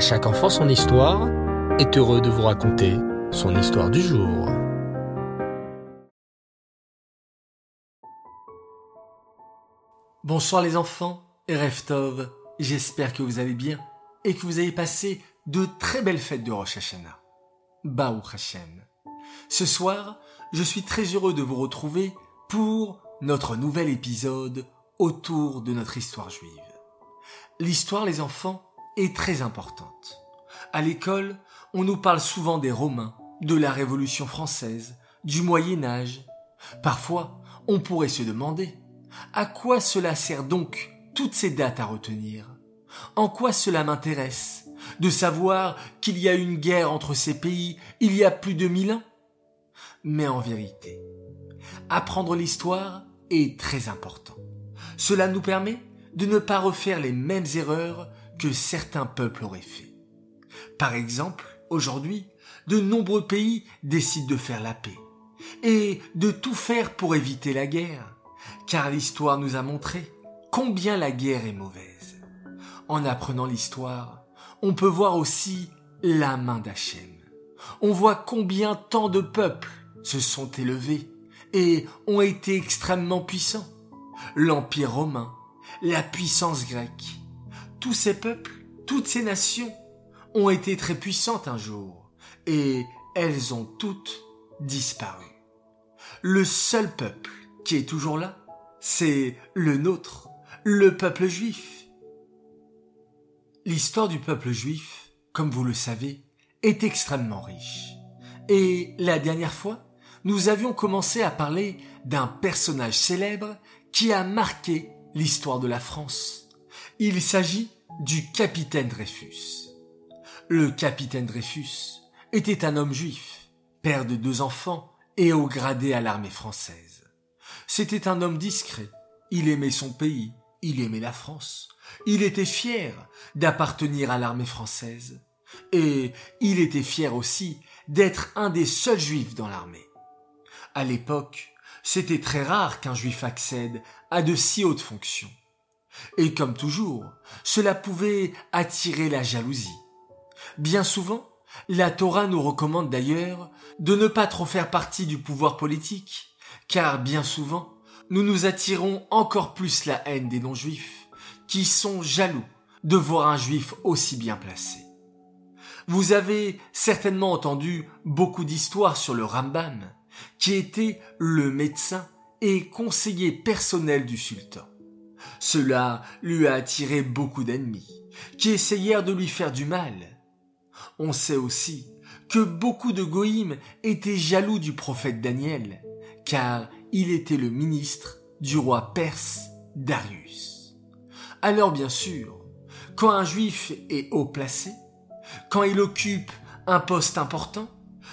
Chaque enfant son histoire est heureux de vous raconter son histoire du jour. Bonsoir les enfants et Reftov, j'espère que vous allez bien et que vous avez passé de très belles fêtes de Rosh Hashanah. Baou Hashem. Ce soir, je suis très heureux de vous retrouver pour notre nouvel épisode autour de notre histoire juive. L'histoire, les enfants, est très importante. À l'école, on nous parle souvent des Romains, de la Révolution française, du Moyen Âge. Parfois, on pourrait se demander, à quoi cela sert donc toutes ces dates à retenir? En quoi cela m'intéresse de savoir qu'il y a une guerre entre ces pays il y a plus de mille ans? Mais en vérité, apprendre l'histoire est très important. Cela nous permet de ne pas refaire les mêmes erreurs certains peuples auraient fait. Par exemple, aujourd'hui, de nombreux pays décident de faire la paix et de tout faire pour éviter la guerre, car l'histoire nous a montré combien la guerre est mauvaise. En apprenant l'histoire, on peut voir aussi la main d'Hachem. On voit combien tant de peuples se sont élevés et ont été extrêmement puissants. L'Empire romain, la puissance grecque, tous ces peuples, toutes ces nations ont été très puissantes un jour, et elles ont toutes disparu. Le seul peuple qui est toujours là, c'est le nôtre, le peuple juif. L'histoire du peuple juif, comme vous le savez, est extrêmement riche. Et la dernière fois, nous avions commencé à parler d'un personnage célèbre qui a marqué l'histoire de la France. Il s'agit du capitaine Dreyfus. Le capitaine Dreyfus était un homme juif, père de deux enfants et haut gradé à l'armée française. C'était un homme discret. Il aimait son pays, il aimait la France. Il était fier d'appartenir à l'armée française. Et il était fier aussi d'être un des seuls juifs dans l'armée. À l'époque, c'était très rare qu'un juif accède à de si hautes fonctions. Et comme toujours, cela pouvait attirer la jalousie. Bien souvent, la Torah nous recommande d'ailleurs de ne pas trop faire partie du pouvoir politique, car bien souvent, nous nous attirons encore plus la haine des non-juifs, qui sont jaloux de voir un juif aussi bien placé. Vous avez certainement entendu beaucoup d'histoires sur le Rambam, qui était le médecin et conseiller personnel du sultan. Cela lui a attiré beaucoup d'ennemis, qui essayèrent de lui faire du mal. On sait aussi que beaucoup de goïms étaient jaloux du prophète Daniel, car il était le ministre du roi perse Darius. Alors bien sûr, quand un juif est haut placé, quand il occupe un poste important,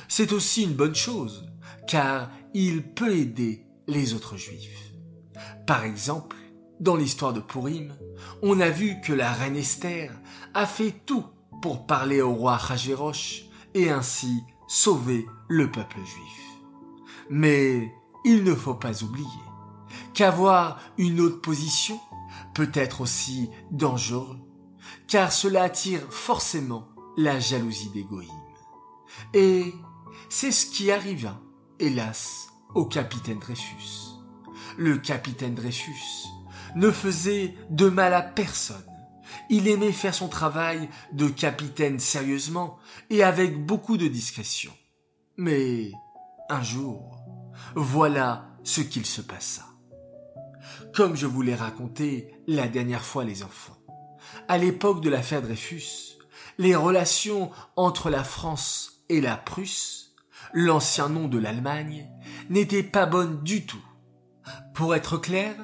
c'est aussi une bonne chose, car il peut aider les autres juifs. Par exemple, dans l'histoire de Purim, on a vu que la reine Esther a fait tout pour parler au roi Hachvérosh et ainsi sauver le peuple juif. Mais il ne faut pas oublier qu'avoir une autre position peut être aussi dangereux, car cela attire forcément la jalousie des Et c'est ce qui arriva, hélas, au capitaine Dreyfus. Le capitaine Dreyfus ne faisait de mal à personne. Il aimait faire son travail de capitaine sérieusement et avec beaucoup de discrétion. Mais un jour, voilà ce qu'il se passa. Comme je vous l'ai raconté la dernière fois les enfants, à l'époque de l'affaire Dreyfus, les relations entre la France et la Prusse, l'ancien nom de l'Allemagne, n'étaient pas bonnes du tout. Pour être clair,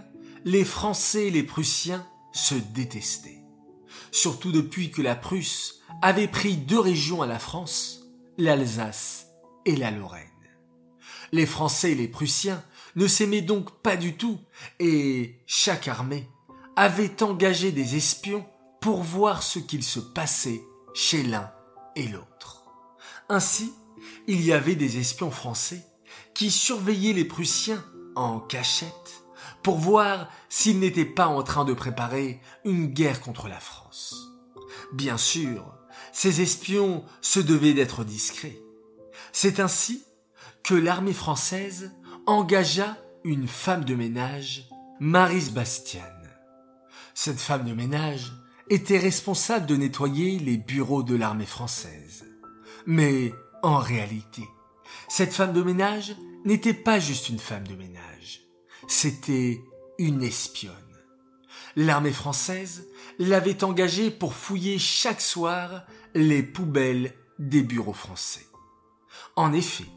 les Français et les Prussiens se détestaient. Surtout depuis que la Prusse avait pris deux régions à la France, l'Alsace et la Lorraine. Les Français et les Prussiens ne s'aimaient donc pas du tout et chaque armée avait engagé des espions pour voir ce qu'il se passait chez l'un et l'autre. Ainsi, il y avait des espions français qui surveillaient les Prussiens en cachette pour voir s'il n'était pas en train de préparer une guerre contre la France. Bien sûr, Ces espions se devaient d'être discrets. C'est ainsi que l'armée française engagea une femme de ménage, Marise Bastiane. Cette femme de ménage était responsable de nettoyer les bureaux de l'armée française. Mais en réalité, cette femme de ménage n'était pas juste une femme de ménage, c'était une espionne. L'armée française l'avait engagée pour fouiller chaque soir les poubelles des bureaux français. En effet,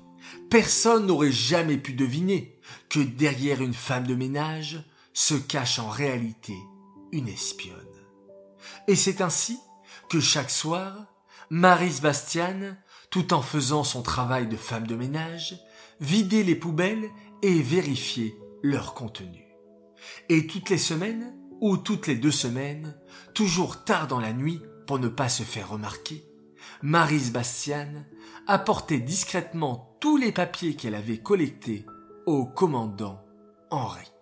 personne n'aurait jamais pu deviner que derrière une femme de ménage se cache en réalité une espionne. Et c'est ainsi que chaque soir, Marie Bastiane, tout en faisant son travail de femme de ménage, vidait les poubelles et vérifiait leur contenu. Et toutes les semaines, ou toutes les deux semaines, toujours tard dans la nuit pour ne pas se faire remarquer, Marie Bastiane apportait discrètement tous les papiers qu'elle avait collectés au commandant Henri.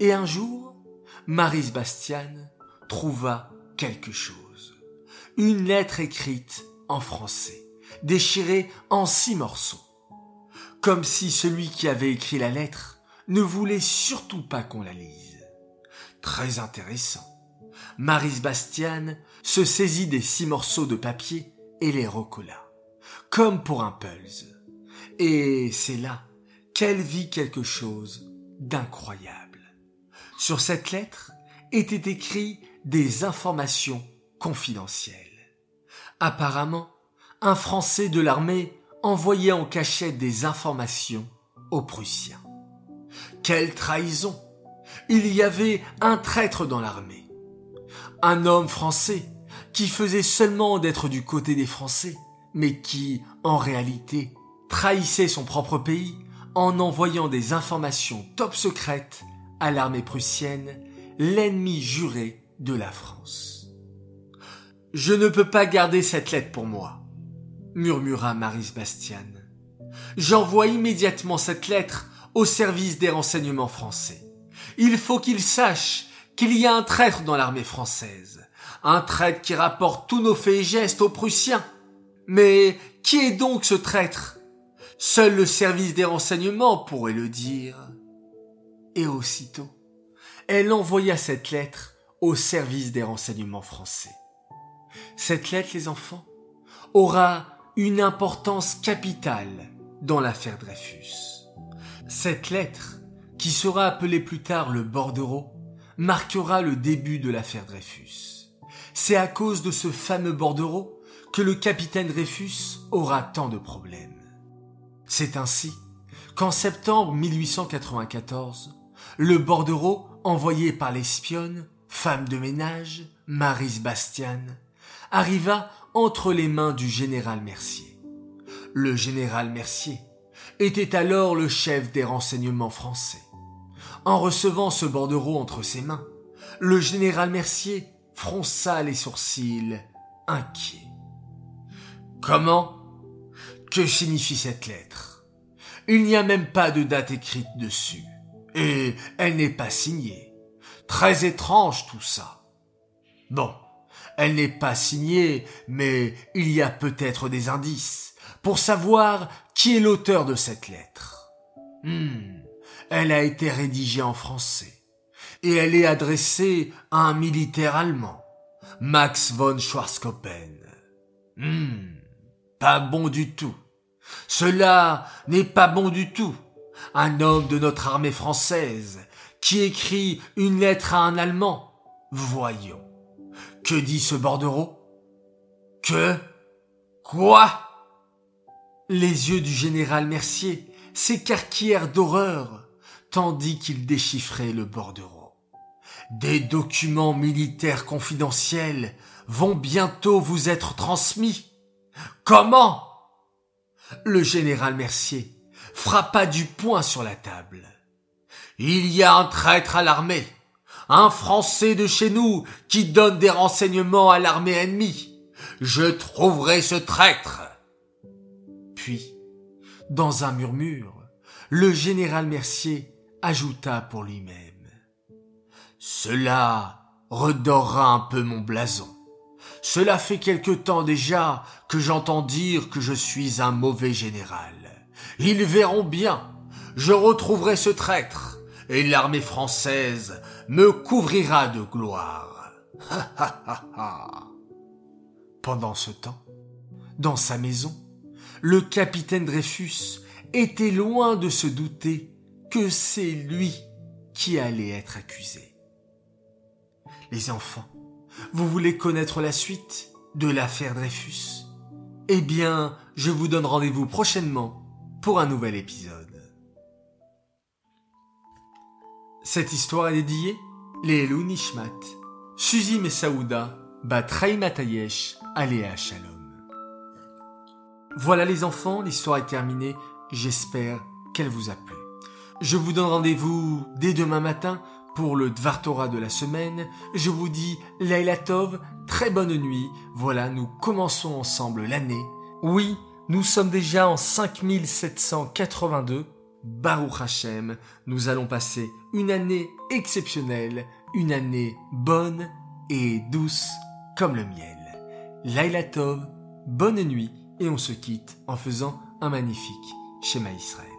Et un jour, Marie Bastiane trouva quelque chose. Une lettre écrite en français, déchirée en six morceaux. Comme si celui qui avait écrit la lettre ne voulait surtout pas qu'on la lise. Très intéressant. Marie Bastiane se saisit des six morceaux de papier et les recolla, comme pour un pulse. Et c'est là qu'elle vit quelque chose d'incroyable. Sur cette lettre était écrit des informations confidentielles. Apparemment, un Français de l'armée envoyait en cachette des informations aux Prussiens. Quelle trahison Il y avait un traître dans l'armée. Un homme français qui faisait seulement d'être du côté des Français, mais qui, en réalité, trahissait son propre pays en envoyant des informations top secrètes à l'armée prussienne, l'ennemi juré de la France. Je ne peux pas garder cette lettre pour moi, murmura Marie Bastian. J'envoie immédiatement cette lettre au service des renseignements français. Il faut qu'ils sachent qu'il y a un traître dans l'armée française, un traître qui rapporte tous nos faits et gestes aux Prussiens. Mais qui est donc ce traître? Seul le service des renseignements pourrait le dire. Et aussitôt, elle envoya cette lettre au service des renseignements français. Cette lettre, les enfants, aura une importance capitale dans l'affaire Dreyfus. Cette lettre, qui sera appelée plus tard le bordereau, marquera le début de l'affaire Dreyfus. C'est à cause de ce fameux bordereau que le capitaine Dreyfus aura tant de problèmes. C'est ainsi qu'en septembre 1894, le bordereau envoyé par l'espionne femme de ménage, Marise Bastiane, arriva entre les mains du général Mercier. Le général Mercier était alors le chef des renseignements français. En recevant ce bordereau entre ses mains, le général Mercier fronça les sourcils, inquiet. Comment? Que signifie cette lettre? Il n'y a même pas de date écrite dessus, et elle n'est pas signée. Très étrange tout ça. Bon, elle n'est pas signée, mais il y a peut-être des indices pour savoir qui est l'auteur de cette lettre? Hmm, elle a été rédigée en français et elle est adressée à un militaire allemand, Max von Schwarzkoppen. Hmm, pas bon du tout. Cela n'est pas bon du tout. Un homme de notre armée française qui écrit une lettre à un Allemand. Voyons. Que dit ce bordereau? Que? Quoi? Les yeux du général Mercier s'écarquillèrent d'horreur, tandis qu'il déchiffrait le bordereau. Des documents militaires confidentiels vont bientôt vous être transmis. Comment? Le général Mercier frappa du poing sur la table. Il y a un traître à l'armée, un Français de chez nous qui donne des renseignements à l'armée ennemie. Je trouverai ce traître. Puis, dans un murmure, le général Mercier ajouta pour lui-même. Cela redorera un peu mon blason. Cela fait quelque temps déjà que j'entends dire que je suis un mauvais général. Ils verront bien. Je retrouverai ce traître et l'armée française me couvrira de gloire. Pendant ce temps, dans sa maison, le capitaine Dreyfus était loin de se douter que c'est lui qui allait être accusé. Les enfants, vous voulez connaître la suite de l'affaire Dreyfus? Eh bien, je vous donne rendez-vous prochainement pour un nouvel épisode. Cette histoire est dédiée les Nishmat, Suzy Messaouda, Bat Matayesh, Aléa Shalom. Voilà les enfants, l'histoire est terminée, j'espère qu'elle vous a plu. Je vous donne rendez-vous dès demain matin pour le Dvartora de la semaine. Je vous dis Laila Tov, très bonne nuit. Voilà, nous commençons ensemble l'année. Oui, nous sommes déjà en 5782. Baruch Hashem, nous allons passer une année exceptionnelle, une année bonne et douce comme le miel. Laila Tov, bonne nuit et on se quitte en faisant un magnifique schéma Israël.